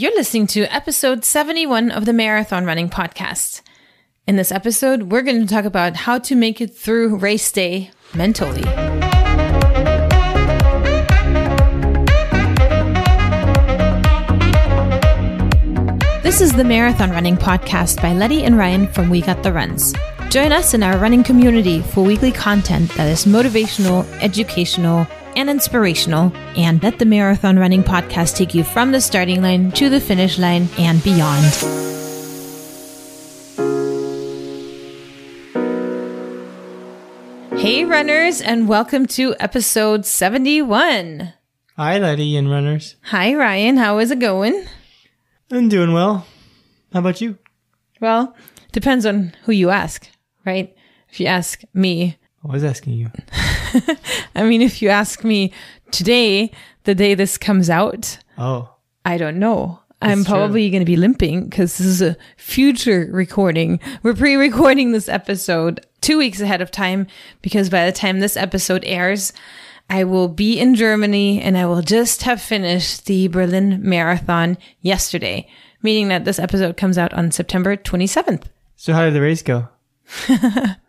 You're listening to episode 71 of the Marathon Running Podcast. In this episode, we're going to talk about how to make it through race day mentally. This is the Marathon Running Podcast by Letty and Ryan from We Got the Runs. Join us in our running community for weekly content that is motivational, educational, and inspirational, and let the Marathon Running Podcast take you from the starting line to the finish line and beyond. Hey, runners, and welcome to episode 71. Hi, Letty and runners. Hi, Ryan. How is it going? I'm doing well. How about you? Well, depends on who you ask, right? If you ask me, I was asking you. I mean, if you ask me today, the day this comes out, Oh, I don't know. I'm probably going to be limping because this is a future recording. We're pre recording this episode two weeks ahead of time because by the time this episode airs, I will be in Germany and I will just have finished the Berlin Marathon yesterday, meaning that this episode comes out on September 27th. so how did the race go?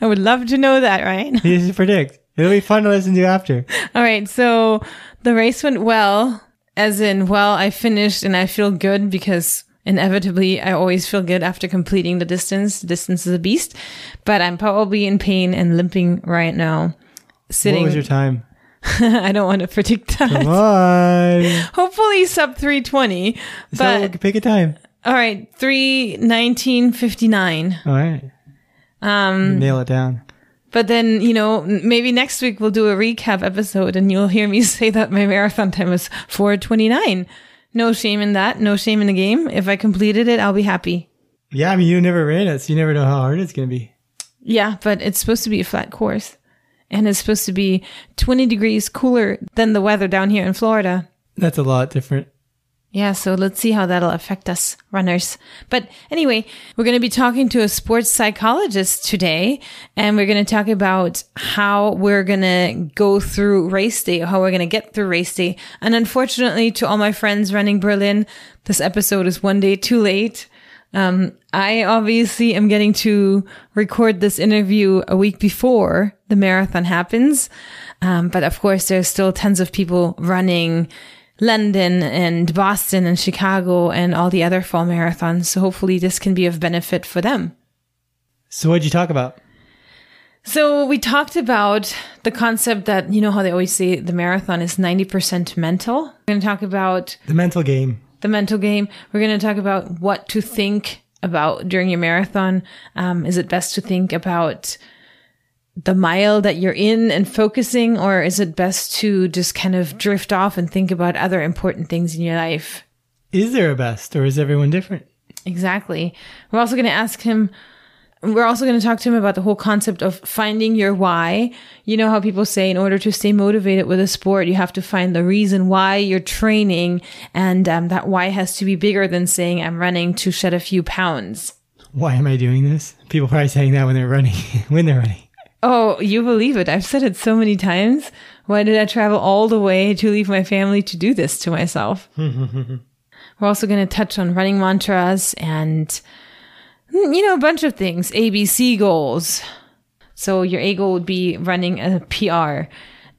I would love to know that, right? You should predict. It'll be fun to listen to after. All right. So the race went well, as in, well, I finished and I feel good because inevitably I always feel good after completing the distance. The distance is a beast, but I'm probably in pain and limping right now. Sitting. What was your time? I don't want to predict that. Come on. Hopefully sub 320, so but pick a time. all right. 319.59. All right. Um, Nail it down. But then, you know, maybe next week we'll do a recap episode and you'll hear me say that my marathon time was 429. No shame in that. No shame in the game. If I completed it, I'll be happy. Yeah, I mean, you never ran it, so you never know how hard it's going to be. Yeah, but it's supposed to be a flat course and it's supposed to be 20 degrees cooler than the weather down here in Florida. That's a lot different. Yeah, so let's see how that'll affect us runners. But anyway, we're going to be talking to a sports psychologist today, and we're going to talk about how we're going to go through race day, how we're going to get through race day. And unfortunately, to all my friends running Berlin, this episode is one day too late. Um, I obviously am getting to record this interview a week before the marathon happens. Um, but of course, there's still tons of people running London and Boston and Chicago and all the other fall marathons. So hopefully this can be of benefit for them. So what'd you talk about? So we talked about the concept that, you know how they always say the marathon is 90% mental. We're going to talk about The mental game. the mental game. We're going to talk about what to think about during your marathon. Um, is it best to think about the mile that you're in and focusing, or is it best to just kind of drift off and think about other important things in your life? Is there a best, or is everyone different? Exactly. We're also going to ask him. We're also going to talk to him about the whole concept of finding your why. You know how people say in order to stay motivated with a sport, you have to find the reason why you're training. And um, that why has to be bigger than saying, I'm running to shed a few pounds. Why am I doing this? People probably saying that when they're running. when they're running. Oh, you believe it. I've said it so many times. Why did I travel all the way to leave my family to do this to myself? We're also going to touch on running mantras and, mm, you know, a bunch of things, ABC goals. So your A goal would be running a PR.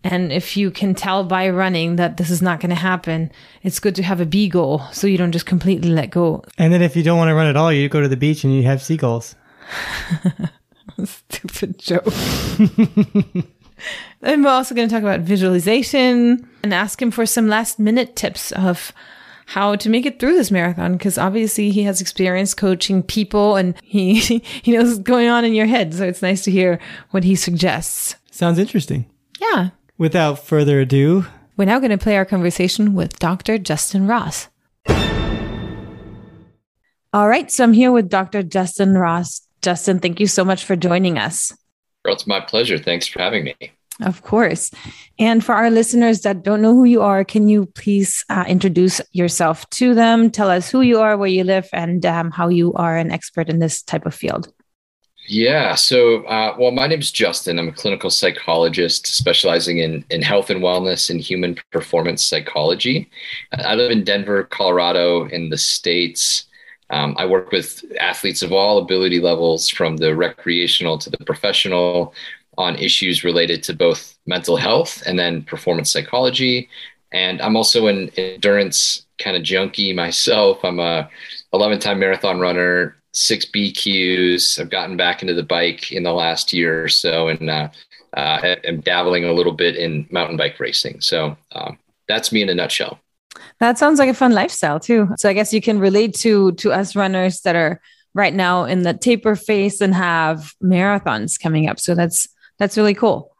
And if you can tell by running that this is not going to happen, it's good to have a B goal so you don't just completely let go. And then if you don't want to run at all, you go to the beach and you have seagulls. Stupid joke. and we're also going to talk about visualization and ask him for some last minute tips of how to make it through this marathon because obviously he has experience coaching people and he he knows what's going on in your head so it's nice to hear what he suggests Sounds interesting. yeah Without further ado, we're now going to play our conversation with dr justin ross All right. So I'm here with Dr. Justin Ross. Justin, thank you so much for joining us. Well, it's my pleasure. Thanks for having me. Of course. And for our listeners that don't know who you are, can you please uh, introduce yourself to them? Tell us who you are, where you live, and um, how you are an expert in this type of field. Yeah. So, uh, well, my name is Justin. I'm a clinical psychologist specializing in, in health and wellness and human performance psychology. I live in Denver, Colorado, in the States. Um, I work with athletes of all ability levels, from the recreational to the professional, on issues related to both mental health and then performance psychology. And I'm also an endurance kind of junkie myself. I'm a 11 time marathon runner, six BQs. I've gotten back into the bike in the last year or so, and uh, uh, am dabbling a little bit in mountain bike racing. So um, that's me in a nutshell. That sounds like a fun lifestyle too. So I guess you can relate to to us runners that are right now in the taper phase and have marathons coming up. So that's that's really cool.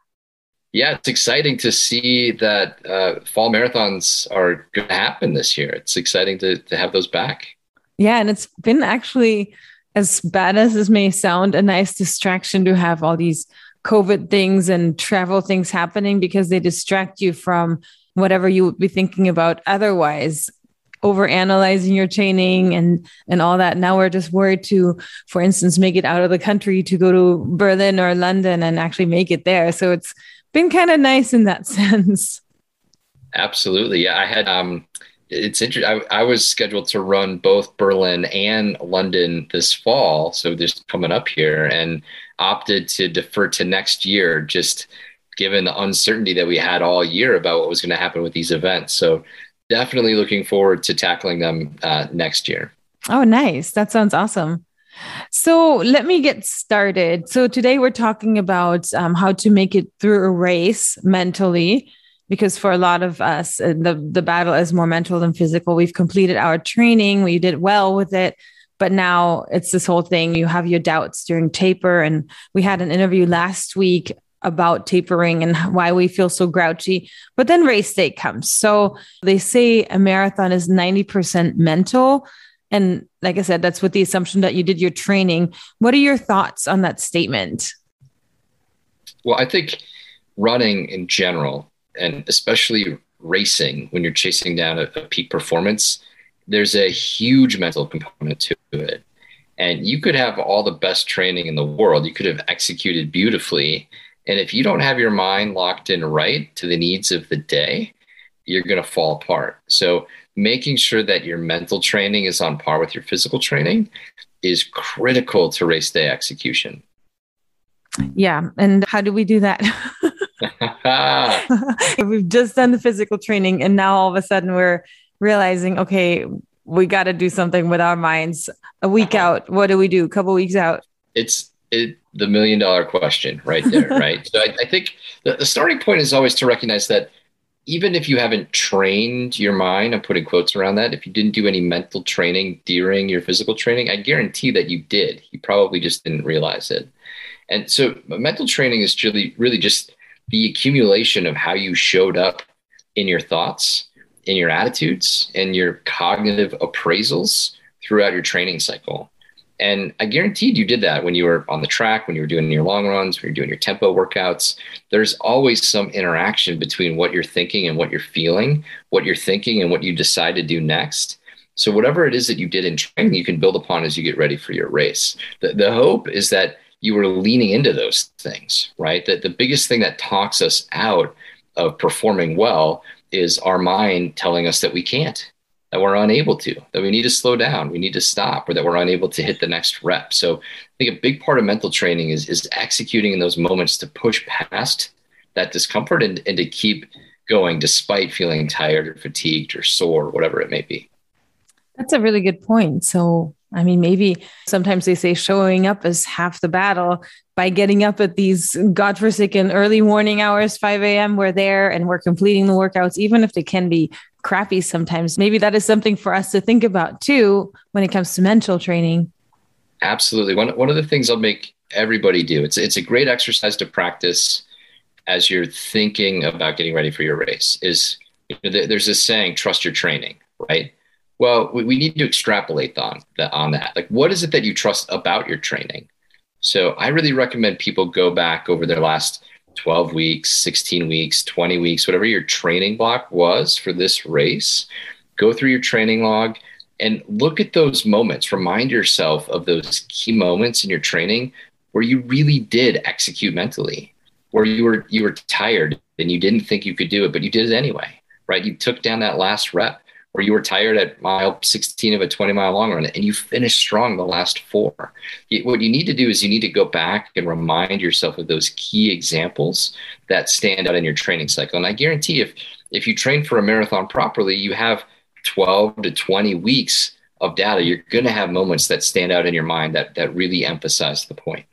Yeah, it's exciting to see that uh, fall marathons are going to happen this year. It's exciting to to have those back. Yeah, and it's been actually as bad as this may sound, a nice distraction to have all these COVID things and travel things happening because they distract you from whatever you would be thinking about otherwise. Over analyzing your training and and all that. Now we're just worried to for instance make it out of the country to go to berlin or london and actually make it there. So it's been kind of nice in that sense. Absolutely. Yeah i had um it's interesting. I, I, was scheduled to run both Berlin and London this fall, so just coming up here, and opted to defer to next year, just given the uncertainty that we had all year about what was going to happen with these events. So definitely looking forward to tackling them uh, next year. Oh, nice. That sounds awesome. So let me get started. So today we're talking about um, how to make it through a race mentally, because for a lot of us, uh, the the battle is more mental than physical. We've completed our training, we did well with it, but now it's this whole thing. You have your doubts during taper, and we had an interview last week about tapering and why we feel so grouchy. But then race day comes. So they say a marathon is 90% mental. And like I said, that's with the assumption that you did your training. What are your thoughts on that statement? Well, I think running in general, and especially racing when you're chasing down a, a peak performance, there's a huge mental component to it. And you could have all the best training in the world, you could have executed beautifully and if you don't have your mind locked in right to the needs of the day, you're going to fall apart. So, making sure that your mental training is on par with your physical training is critical to race day execution. Yeah. And how do we do that? We've just done the physical training, and now all of a sudden we're realizing, okay, we got to do something with our minds a week uh-huh. out. What do we do? A couple weeks out? It's it, the million dollar question right there, right? so I, I think the, the, starting point is always to recognize that even if you haven't trained your mind, I'm putting quotes around that, if you didn't do any mental training during your physical training, I guarantee that you did. You probably just didn't realize it. And so mental training is really, really just the accumulation of how you showed up in your thoughts, in your attitudes, and your cognitive appraisals throughout your training cycle. And I guaranteed you did that when you were on the track, when you were doing your long runs, when you're doing your tempo workouts. There's always some interaction between what you're thinking and what you're feeling, what you're thinking and what you decide to do next. So whatever it is that you did in training, you can build upon as you get ready for your race. The, the hope is that you were leaning into those things, right? That the biggest thing that talks us out of performing well is our mind telling us that we can't that we're unable to, that we need to slow down, we need to stop, or that we're unable to hit the next rep. So I think a big part of mental training is, is executing in those moments to push past that discomfort and, and to keep going despite feeling tired or fatigued or sore, whatever it may be. That's a really good point. So, I mean, maybe sometimes they say showing up is half the battle. By getting up at these godforsaken early morning hours, 5 a.m., we're there and we're completing the workouts, even if they can be crappy sometimes. Maybe that is something for us to think about too when it comes to mental training. Absolutely. One, one of the things I'll make everybody do, it's, it's a great exercise to practice as you're thinking about getting ready for your race is you know, there's this saying, trust your training, right? Well, we, we need to extrapolate on that on that. Like what is it that you trust about your training? So I really recommend people go back over their last 12 weeks, 16 weeks, 20 weeks, whatever your training block was for this race. Go through your training log and look at those moments. Remind yourself of those key moments in your training where you really did execute mentally, where you were you were tired and you didn't think you could do it, but you did it anyway, right? You took down that last rep where you were tired at mile 16 of a 20 mile long run and you finished strong the last four. What you need to do is you need to go back and remind yourself of those key examples that stand out in your training cycle. And I guarantee if if you train for a marathon properly, you have 12 to 20 weeks of data, you're going to have moments that stand out in your mind that that really emphasize the point.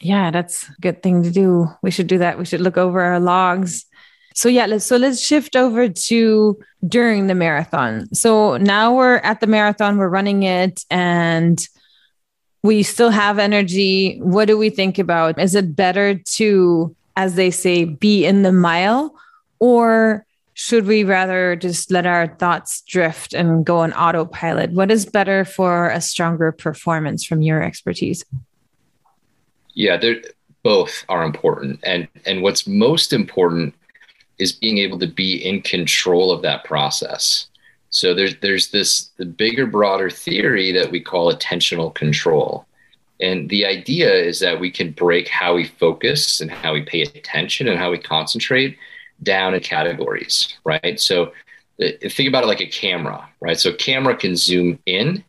Yeah, that's a good thing to do. We should do that. We should look over our logs. So yeah, let's so let's shift over to during the marathon. So now we're at the marathon, we're running it and we still have energy. What do we think about? Is it better to as they say be in the mile or should we rather just let our thoughts drift and go on autopilot? What is better for a stronger performance from your expertise? Yeah, both are important. And and what's most important is being able to be in control of that process. So there's there's this the bigger broader theory that we call attentional control. And the idea is that we can break how we focus and how we pay attention and how we concentrate down in categories, right? So uh, think about it like a camera, right? So a camera can zoom in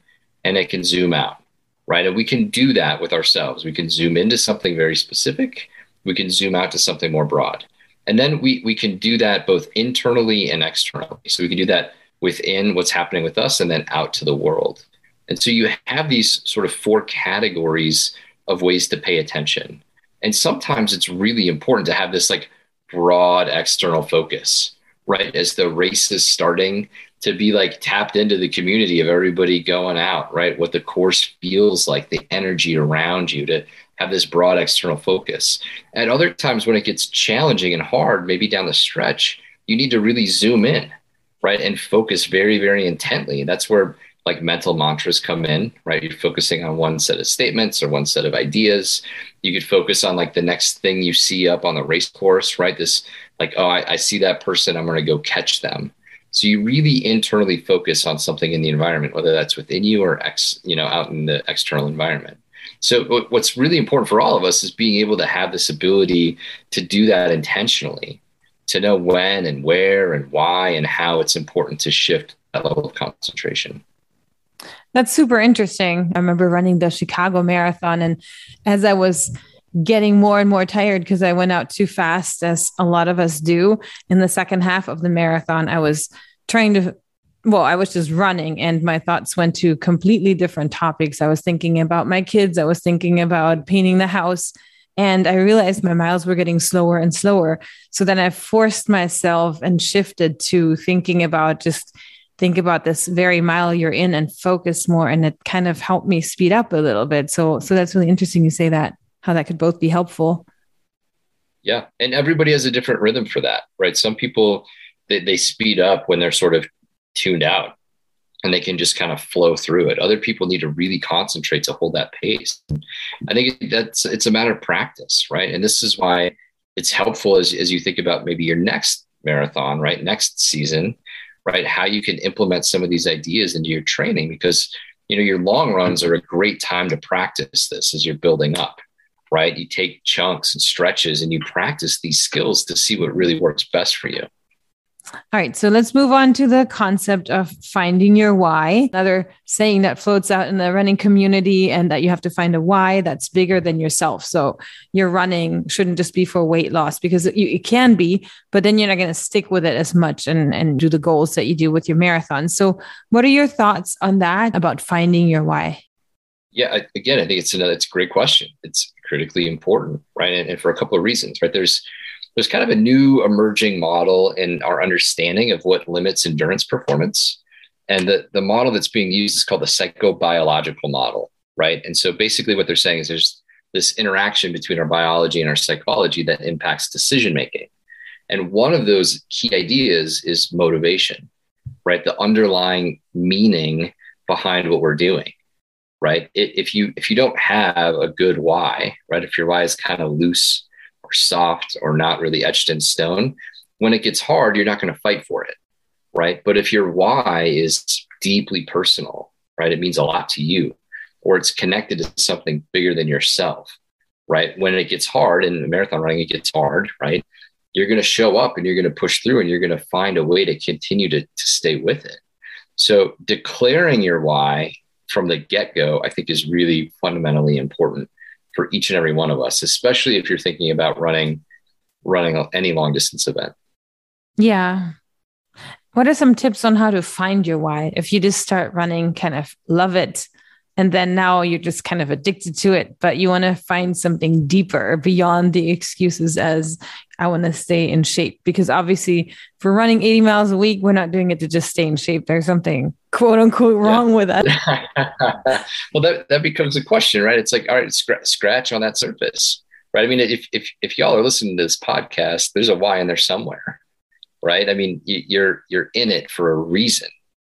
and it can zoom out, right? And we can do that with ourselves. We can zoom into something very specific. We can zoom out to something more broad. And then we, we can do that both internally and externally. So we can do that within what's happening with us and then out to the world. And so you have these sort of four categories of ways to pay attention. And sometimes it's really important to have this like broad external focus, right? As the race is starting to be like tapped into the community of everybody going out, right? What the course feels like, the energy around you to have this broad external focus. At other times when it gets challenging and hard, maybe down the stretch, you need to really zoom in, right? And focus very, very intently. That's where like mental mantras come in, right? You're focusing on one set of statements or one set of ideas. You could focus on like the next thing you see up on the race course, right? This like, oh, I, I see that person, I'm going to go catch them. So you really internally focus on something in the environment, whether that's within you or ex, you know, out in the external environment. So what's really important for all of us is being able to have this ability to do that intentionally, to know when and where and why and how it's important to shift that level of concentration. That's super interesting. I remember running the Chicago Marathon, and as I was getting more and more tired because I went out too fast, as a lot of us do in the second half of the marathon, I was trying to. Well, I was just running and my thoughts went to completely different topics. I was thinking about my kids. I was thinking about painting the house. And I realized my miles were getting slower and slower. So then I forced myself and shifted to thinking about just think about this very mile you're in and focus more and it kind of helped me speed up a little bit so so that's really interesting you say that how that could both be helpful yeah and everybody has a different rhythm for that right some people they, they speed up when they're sort of tuned out and they can just kind of flow through it other people need to really concentrate to hold that pace i think that's it's a matter of practice right and this is why it's helpful as, as you think about maybe your next marathon right next season right? How you can implement some of these ideas into your training because you know your long runs are a great time to practice this as you're building up, right? You take chunks and stretches and you practice these skills to see what really works best for you. All right, so let's move on to the concept of finding your why. Another saying that floats out in the running community, and that you have to find a why that's bigger than yourself. So your running shouldn't just be for weight loss because it, it can be, but then you're not going to stick with it as much and, and do the goals that you do with your marathon. So, what are your thoughts on that about finding your why? Yeah, again, I think it's another it's a great question. It's critically important, right? And, and for a couple of reasons, right? There's there's kind of a new emerging model in our understanding of what limits endurance performance. And the, the model that's being used is called the psychobiological model, right? And so basically what they're saying is there's this interaction between our biology and our psychology that impacts decision making. And one of those key ideas is motivation. right? The underlying meaning behind what we're doing, right? If you if you don't have a good why, right? If your why is kind of loose or soft or not really etched in stone, when it gets hard, you're not going to fight for it, right? But if your why is deeply personal, right? It means a lot to you, or it's connected to something bigger than yourself, right? When it gets hard in marathon running, it gets hard, right? You're going to show up and you're going to push through and you're going to find a way to continue to, to stay with it. So declaring your why from the get go, I think is really fundamentally important for each and every one of us, especially if you're thinking about running running any long distance event. Yeah. What are some tips on how to find your why? If you just start running, kind of love it, and then now you're just kind of addicted to it, but you want to find something deeper beyond the excuses as I want to stay in shape. Because obviously, if we're running 80 miles a week, we're not doing it to just stay in shape. There's something quote unquote wrong yeah. with that. well, that, that becomes a question, right? It's like, all right, scr- scratch on that surface, right? I mean, if, if, if y'all are listening to this podcast, there's a why in there somewhere right? I mean, you're you're in it for a reason.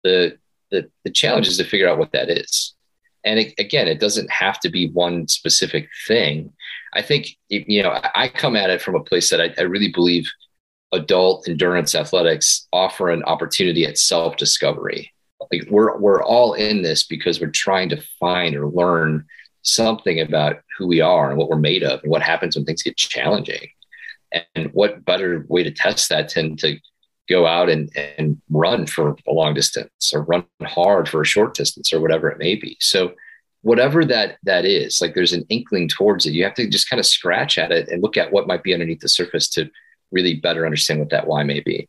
The the the challenge is to figure out what that is. And it, again, it doesn't have to be one specific thing. I think you know I come at it from a place that I, I really believe adult endurance athletics offer an opportunity at self discovery. Like we're we're all in this because we're trying to find or learn something about who we are and what we're made of and what happens when things get challenging. And what better way to test that than to go out and, and run for a long distance or run hard for a short distance or whatever it may be. So whatever that that is, like there's an inkling towards it. You have to just kind of scratch at it and look at what might be underneath the surface to really better understand what that why may be.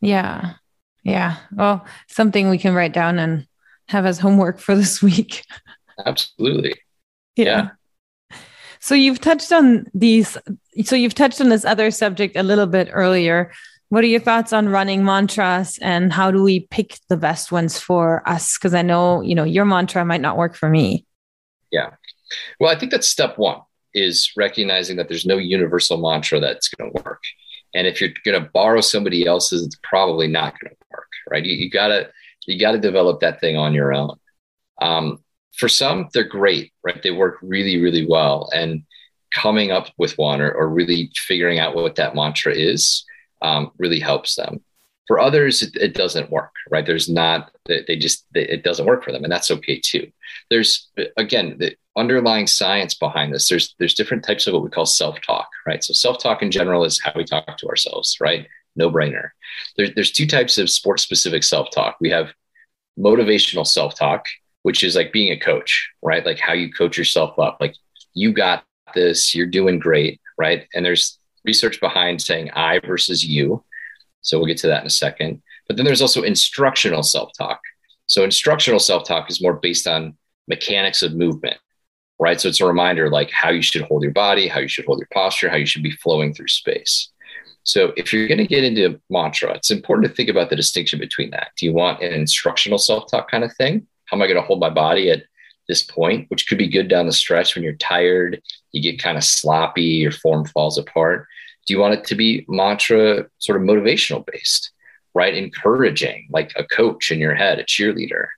Yeah. Yeah. Well, something we can write down and have as homework for this week. Absolutely. yeah. yeah. So you've touched on these. So you've touched on this other subject a little bit earlier. What are your thoughts on running mantras and how do we pick the best ones for us? Because I know you know your mantra might not work for me. Yeah. Well, I think that's step one is recognizing that there's no universal mantra that's going to work. And if you're going to borrow somebody else's, it's probably not going to work, right? You, you gotta you gotta develop that thing on your own. Um, for some, they're great, right? They work really, really well. And coming up with one or, or really figuring out what that mantra is um, really helps them. For others, it, it, doesn't work, right? There's not, they just, it doesn't work for them. And that's okay too. There's, again, the underlying science behind this. There's, there's different types of what we call self talk, right? So self talk in general is how we talk to ourselves, right? No brainer. There's, there's two types of sports specific self talk. We have motivational self talk, which is like being a coach, right? Like how you coach yourself up. Like you got this, you're doing great, right? And there's research behind saying I versus you. So we'll get to that in a second. But then there's also instructional self talk. So instructional self talk is more based on mechanics of movement, right? So it's a reminder like how you should hold your body, how you should hold your posture, how you should be flowing through space. So if you're going to get into mantra, it's important to think about the distinction between that. Do you want an instructional self talk kind of thing? how am I going to hold my body at this point, which could be good down the stretch when you're tired, you get kind of sloppy, your form falls apart. Do you want it to be mantra sort of motivational based, right? Encouraging, like a coach in your head, a cheerleader.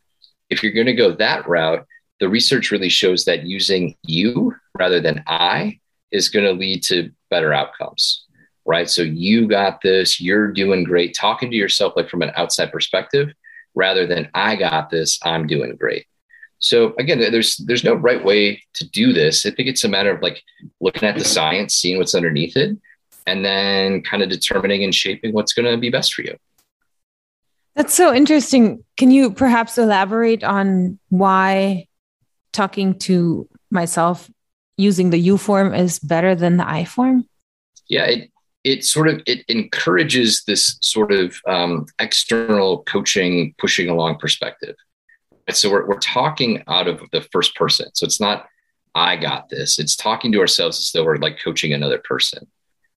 If you're going to go that route, the research really shows that using you rather than I is going to lead to better outcomes, right? So you got this, you're doing great, talking to yourself like from an outside perspective rather than I got this, I'm doing great. So again, there's there's no right way to do this. I think it's a matter of like looking at the science, seeing what's underneath it, and then kind of determining and shaping what's going to be best for you. That's so interesting. Can you perhaps elaborate on why talking to myself using the U form is better than the I form? Yeah, it, it sort of it encourages this sort of um, external coaching pushing along perspective so we're, we're talking out of the first person so it's not i got this it's talking to ourselves as though we're like coaching another person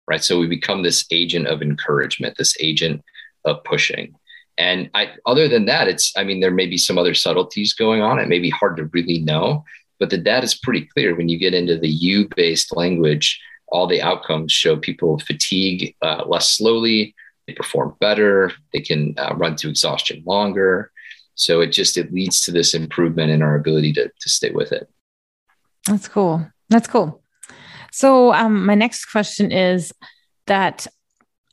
right so we become this agent of encouragement this agent of pushing and i other than that it's i mean there may be some other subtleties going on it may be hard to really know but the data is pretty clear when you get into the u based language all the outcomes show people fatigue uh, less slowly, they perform better, they can uh, run to exhaustion longer. So it just it leads to this improvement in our ability to to stay with it. That's cool. That's cool. So um, my next question is that,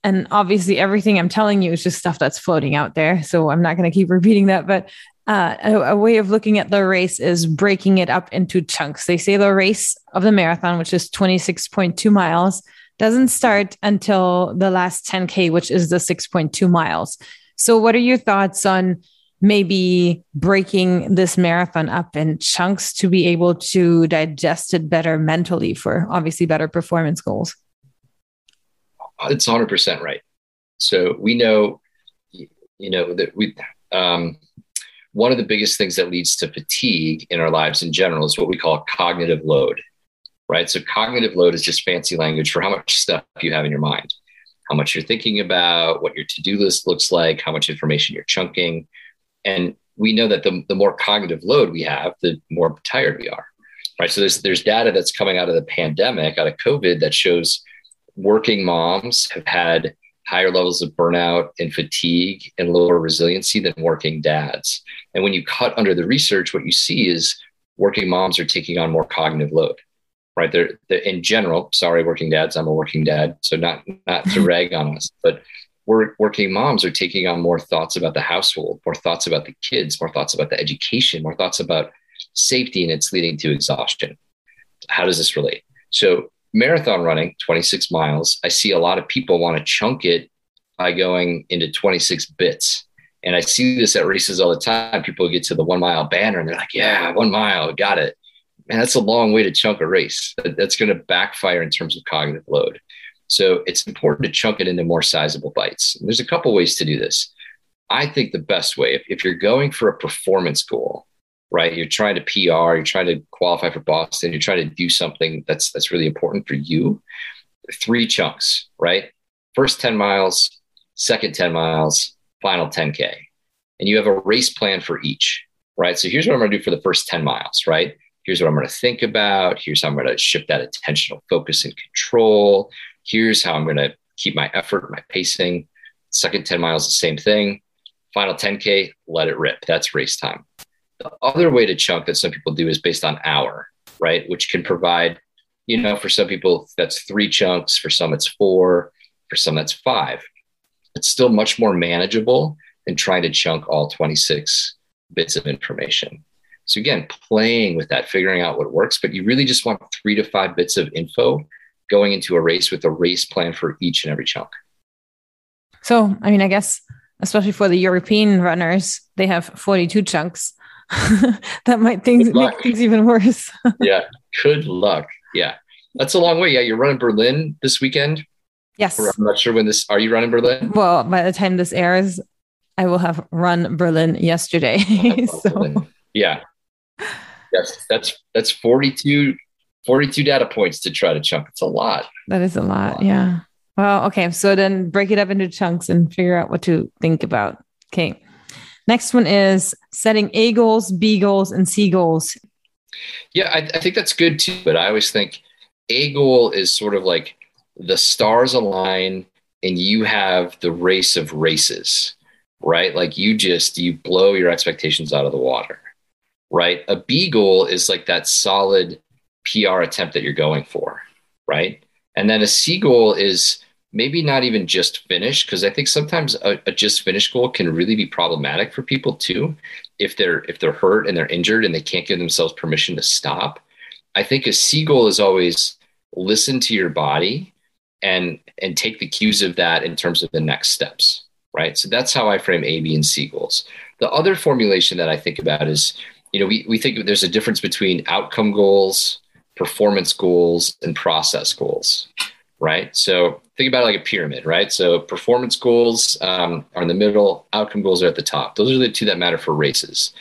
and obviously everything I'm telling you is just stuff that's floating out there. So I'm not going to keep repeating that, but uh, a, a, way of looking at the race is breaking it up into chunks. They say the race of the marathon, which is 26.2 miles, doesn't start until the last 10K, which is the 6.2 miles. So, what are your thoughts on maybe breaking this marathon up in chunks to be able to digest it better mentally for obviously better performance goals? It's 100% right. So, we know, you know, that we, um, one of the biggest things that leads to fatigue in our lives in general is what we call cognitive load, right? So, cognitive load is just fancy language for how much stuff you have in your mind, how much you're thinking about, what your to do list looks like, how much information you're chunking. And we know that the, the more cognitive load we have, the more tired we are, right? So, there's, there's data that's coming out of the pandemic, out of COVID, that shows working moms have had higher levels of burnout and fatigue and lower resiliency than working dads. And when you cut under the research, what you see is working moms are taking on more cognitive load, right? They're, they're in general, sorry, working dads, I'm a working dad, so not, not to rag on us, but we're, working moms are taking on more thoughts about the household, more thoughts about the kids, more thoughts about the education, more thoughts about safety, and it's leading to exhaustion. How does this relate? So marathon running 26 miles i see a lot of people want to chunk it by going into 26 bits. And i see this at races all the time. People get to the one mile banner and they're like yeah one mile got it. Man that's a long way to chunk a race. That's going to backfire in terms of cognitive load so it's important to chunk it into more sizable bites and there's a couple ways to do this i think the best way if, if you're going for a performance goal right? You're trying to PR, you're trying to qualify for Boston, you're trying to do something that's that's really important for you. Three chunks, right? First 10 miles, second 10 miles, final 10K. And you have a race plan for each, right? So here's what I'm going to do for the first 10 miles, right? Here's what I'm going to think about. Here's how I'm going to shift that attentional focus and control. Here's how I'm going to keep my effort, my pacing. Second 10 miles, the same thing. Final 10K, let it rip. That's race time. The other way to chunk that some people do is based on hour, right? Which can provide, you know, for some people that's three chunks, for some it's four, for some that's five. It's still much more manageable than trying to chunk all 26 bits of information. So again, playing with that, figuring out what works, but you really just want three to five bits of info going into a race with a race plan for each and every chunk. So, I mean, I guess especially for the European runners, they have 42 chunks. that might things make things even worse. yeah. Good luck. Yeah. That's a long way. Yeah. You're running Berlin this weekend. Yes. I'm not sure when this are you running Berlin? Well, by the time this airs, I will have run Berlin yesterday. so Berlin. yeah. Yes, that's that's 42 42 data points to try to chunk. It's a lot. That is a lot. a lot. Yeah. Well, okay. So then break it up into chunks and figure out what to think about. Okay. Next one is setting A goals, B goals, and C goals. Yeah, I, I think that's good too. But I always think A goal is sort of like the stars align and you have the race of races, right? Like you just, you blow your expectations out of the water, right? A B goal is like that solid PR attempt that you're going for, right? And then a C goal is maybe not even just finish because i think sometimes a, a, just finish goal can really be problematic for people too. If they're if they're hurt and they're injured and they can't give themselves permission to stop i think a c goal is always listen to your body and and take the cues of that in terms of the next steps right? So that's how i frame a b and c goals. The other formulation that i think about is you know we, we think there's a difference between outcome goals performance goals and process goals right? So think about it like a pyramid, right? So performance goals um, are in the middle, outcome goals are at the top. Those are the two that matter for races.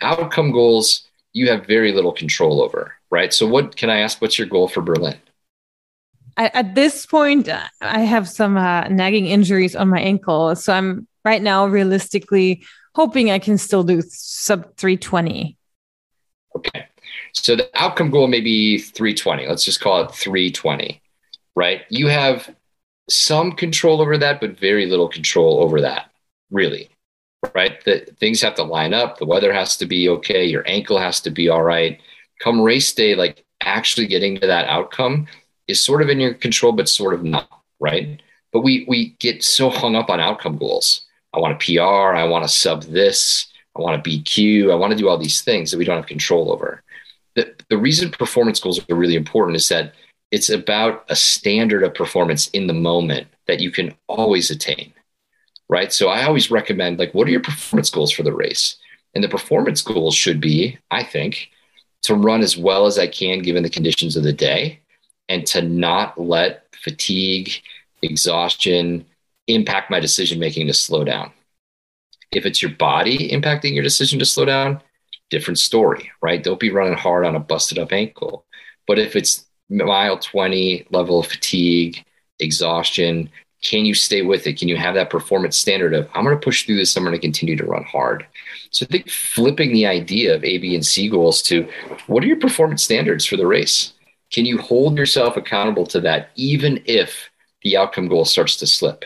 Outcome goals, you have very little control over, right? So what can I ask? What's your goal for Berlin? at this point, I have some uh, nagging injuries on my ankle, so I'm right now realistically hoping I can still do sub 320. Okay. So the outcome goal may be 320. Let's just call it 320 right? You have some control over that, but very little control over that, really. Right? That things have to line up. The weather has to be okay. Your ankle has to be all right. Come race day, like actually getting to that outcome is sort of in your control, but sort of not, right? But we we get so hung up on outcome goals. I want a PR, I want to sub this, I want to BQ, I want to do all these things that we don't have control over. The, the reason performance goals are really important is that it's about a standard of performance in the moment that you can always attain right? So i always recommend like what are your performance goals for the race? And the performance goals should be i think to run as well as i can given the conditions of the day and to not let fatigue exhaustion impact my decision making to slow down. If it's your body impacting your decision to slow down different story right don't be running hard on a busted up ankle but if it's mile 20 level of fatigue, exhaustion. Can you stay with it? Can you have that performance standard of, I'm going to push through this, I'm going to continue to run hard? So I think flipping the idea of A, B, and C goals to what are your performance standards for the race? Can you hold yourself accountable to that, even if the outcome goal starts to slip?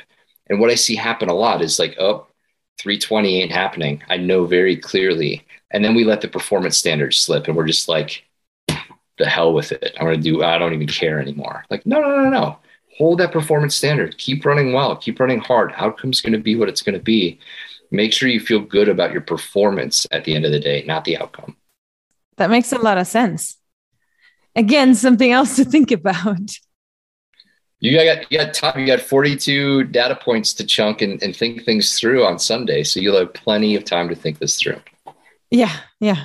And what I see happen a lot is like, oh, 320 ain't happening. I know very clearly. And then we let the performance standards slip and we're just like, the hell with it. I'm going to do, I don't even care anymore. Like, no, no, no, no. Hold that performance standard. Keep running well. Keep running hard. Outcome's going to be what it's going to be. Make sure you feel good about your performance at the end of the day, not the outcome. That makes a lot of sense. Again, something else to think about. You got you got top, you got 42 data points to chunk and, and think things through on Sunday. So you'll have plenty of time to think this through. Yeah, yeah.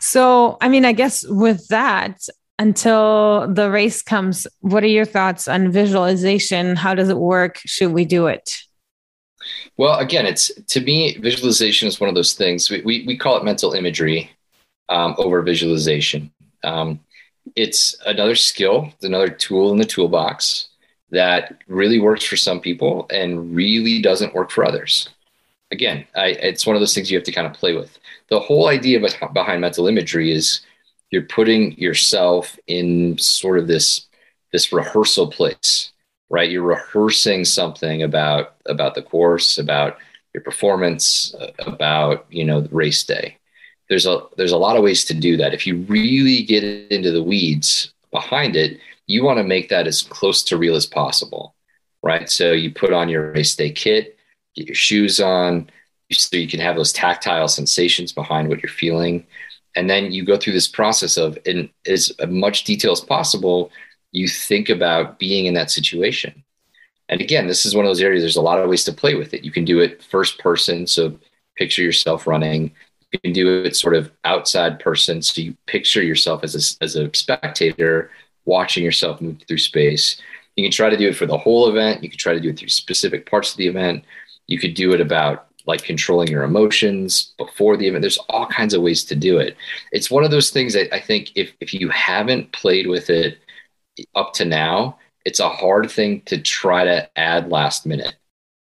So, I mean, I guess with that, until the race comes, what are your thoughts on visualization? How does it work? Should we do it? Well, again, it's to me, visualization is one of those things. We, we, we call it mental imagery um, over visualization. Um, it's another skill, it's another tool in the toolbox that really works for some people and really doesn't work for others. Again, I, it's one of those things you have to kind of play with. The whole idea behind mental imagery is you're putting yourself in sort of this this rehearsal place right? You're rehearsing something about about the course about your performance uh, about you know race day. There's a there's a lot of ways to do that. If you really get into the weeds behind it you want to make that as close to real as possible right? So you put on your race day kit get your shoes on so you can have those tactile sensations behind what you're feeling. And then you go through this process of in as much detail as possible you think about being in that situation. And again this is one of those areas there's a lot of ways to play with it. You can do it first person so picture yourself running. You can do it sort of outside person so you picture yourself as a, as a spectator watching yourself move through space. You can try to do it for the whole event. You can try to do it through specific parts of the event you could do it about like controlling your emotions before the event. There's all kinds of ways to do it. It's one of those things that I think if, if you haven't played with it up to now, it's a hard thing to try to add last minute,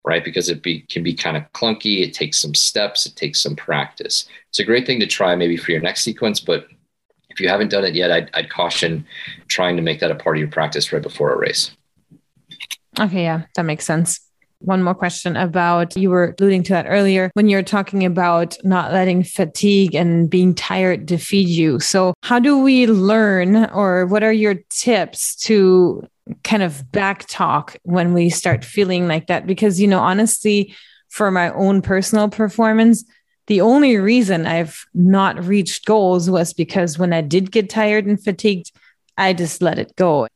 right? Because it be, can be kind of clunky. It takes some steps, it takes some practice. It's a great thing to try maybe for your next sequence, but if you haven't done it yet, I'd, I'd caution trying to make that a part of your practice right before a race. Okay, yeah, that makes sense one more question about you were alluding to that earlier when you're talking about not letting fatigue and being tired defeat you. So, how do we learn, or what are your tips to kind of back talk when we start feeling like that? Because, you know, honestly, for my own personal performance, the only reason I've not reached goals was because when I did get tired and fatigued, I just let it go.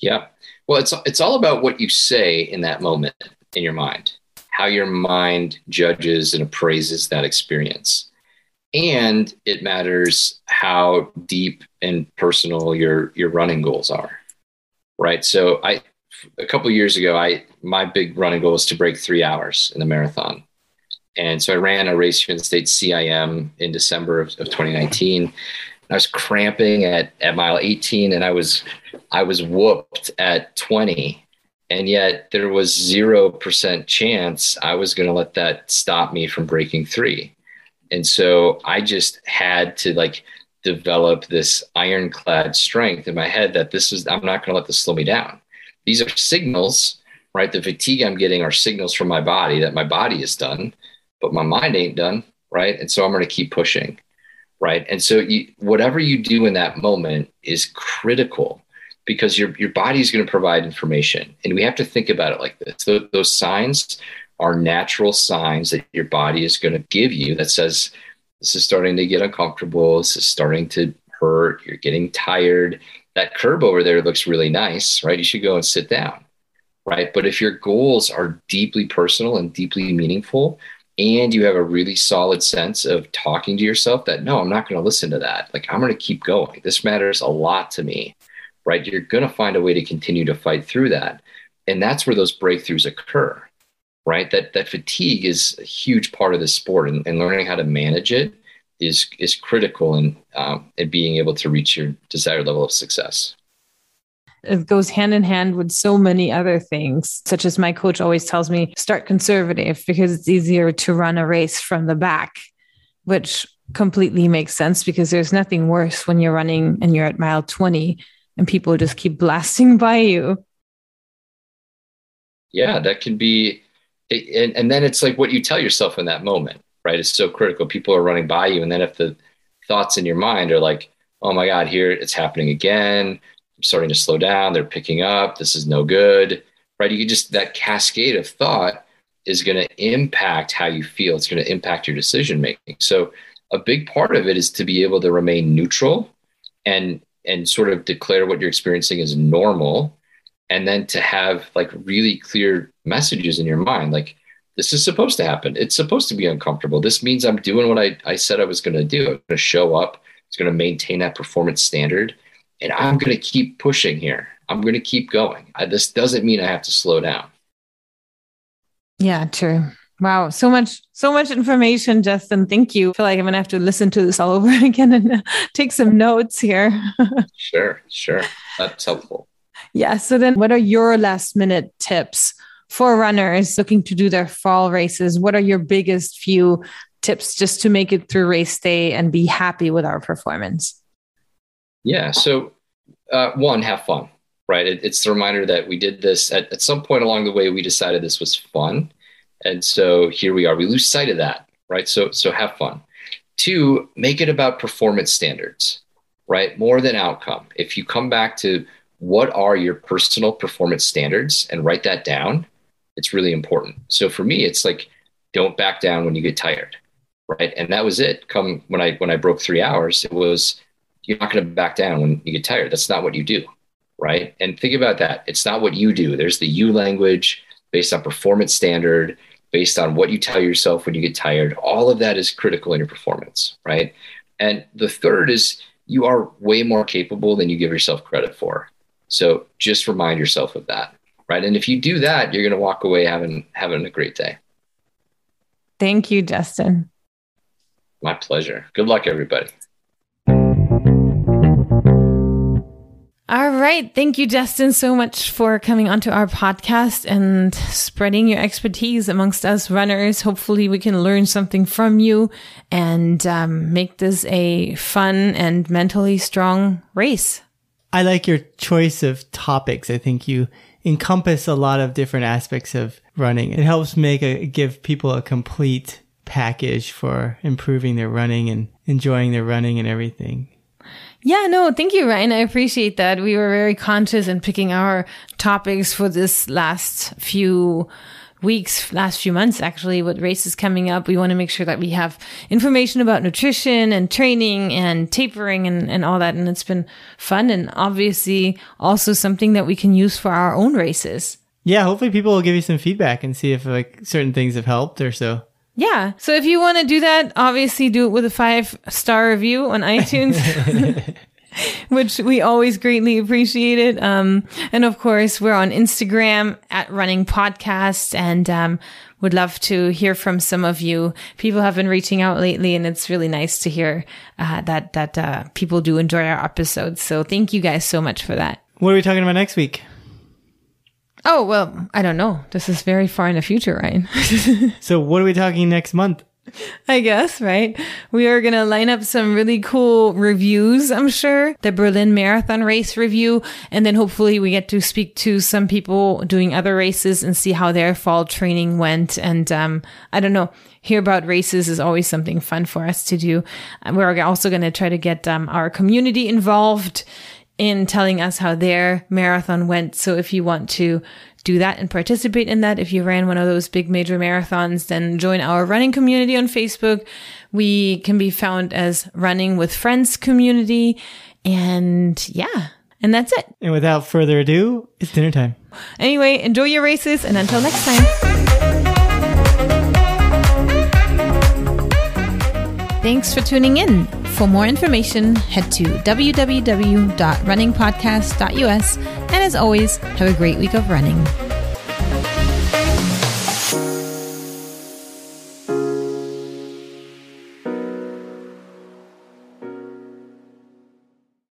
Yeah. Well, it's it's all about what you say in that moment in your mind, how your mind judges and appraises that experience. And it matters how deep and personal your your running goals are. Right. So I a couple years ago, I my big running goal was to break three hours in the marathon. And so I ran a race here in the States CIM in December of, of 2019. I was cramping at, at mile 18 and I was I was whooped at 20 and yet there was 0% chance I was going to let that stop me from breaking three. And so I just had to like develop this ironclad strength in my head that this is, I'm not going to let this slow me down. these are signals, right? The fatigue I'm getting are signals from my body that my body is done, but my mind ain't done, right? And so I'm going to keep pushing, right? And so you, whatever you do in that moment is critical because your your body is going to provide information, and we have to think about it like this. So those signs are natural signs that your body is going to give you that says this is starting to get uncomfortable. This is starting to hurt. You're getting tired. That curb over there looks really nice, right? You should go and sit down, right? But if your goals are deeply personal and deeply meaningful, and you have a really solid sense of talking to yourself that no, I'm not going to listen to that. Like, I'm going to keep going. This matters a lot to me, right? You're going to find a way to continue to fight through that. And that's where those breakthroughs occur, right? That, that fatigue is a huge part of the sport and, and learning how to manage it is, is critical in, um, in being able to reach your desired level of success it goes hand in hand with so many other things, such as my coach always tells me start conservative because it's easier to run a race from the back, which completely makes sense because there's nothing worse when you're running and you're at mile 20 and people just keep blasting by you. Yeah, that can be. And, and then it's like what you tell yourself in that moment, right? It's so critical. People are running by you. And then if the thoughts in your mind are like, oh my God, here it's happening again I'm starting to slow down. They're picking up. This is no good, right? You just, that cascade of thought is going to impact how you feel. It's going to impact your decision making. So, a big part of it is to be able to remain neutral and and sort of declare what you're experiencing as normal and then to have like really clear messages in your mind like this is supposed to happen it's supposed to be uncomfortable this means i'm doing what i, I said i was going to do i'm going to show up it's going to maintain that performance standard and I'm going to keep pushing here. I'm going to keep going. I, this doesn't mean I have to slow down. Yeah, true. Wow, so much, so much information, Justin. Thank you. I feel like I'm gonna have to listen to this all over again and take some notes here. sure, sure. That's helpful. Yeah. So then what are your last minute tips for runners looking to do their fall races? What are your biggest few tips just to make it through race day and be happy with our performance? Yeah. So, uh, one, have fun, right? It, it's the reminder that we did this at, at some point along the way. We decided this was fun, and so here we are. We lose sight of that, right? So, so have fun. Two, make it about performance standards, right? More than outcome. If you come back to what are your personal performance standards and write that down, it's really important. So for me, it's like don't back down when you get tired, right? And that was it. Come when I when I broke three hours, it was you're not going to back down when you get tired. That's not what you do. Right. And think about that. It's not what you do. There's the you language based on performance standard, based on what you tell yourself when you get tired. All of that is critical in your performance. Right. And the third is you are way more capable than you give yourself credit for. So just remind yourself of that. Right. And if you do that, you're going to walk away having having a great day. Thank you, Justin. My pleasure. Good luck, everybody. All right. Thank you, Justin, so much for coming onto our podcast and spreading your expertise amongst us runners. Hopefully, we can learn something from you and um, make this a fun and mentally strong race. I like your choice of topics. I think you encompass a lot of different aspects of running. It helps make a give people a complete package for improving their running and enjoying their running and everything. Yeah, no, thank you, Ryan. I appreciate that. We were very conscious in picking our topics for this last few weeks, last few months, actually, with races coming up. We want to make sure that we have information about nutrition and training and tapering and, and all that. And it's been fun and obviously also something that we can use for our own races. Yeah, hopefully people will give you some feedback and see if like certain things have helped or so. Yeah. So if you want to do that, obviously do it with a five star review on iTunes. which we always greatly appreciate it. Um, and of course, we're on Instagram at Running Podcast and um, would love to hear from some of you. People have been reaching out lately, and it's really nice to hear uh, that that uh, people do enjoy our episodes. So thank you guys so much for that. What are we talking about next week? Oh, well, I don't know. This is very far in the future, right? so, what are we talking next month? I guess, right? We are going to line up some really cool reviews, I'm sure. The Berlin Marathon race review. And then hopefully we get to speak to some people doing other races and see how their fall training went. And, um, I don't know, hear about races is always something fun for us to do. We're also going to try to get, um, our community involved in telling us how their marathon went. So if you want to do that and participate in that. If you ran one of those big major marathons, then join our running community on Facebook. We can be found as Running with Friends community. And yeah, and that's it. And without further ado, it's dinner time. Anyway, enjoy your races and until next time. Thanks for tuning in. For more information, head to www.runningpodcast.us. And as always, have a great week of running.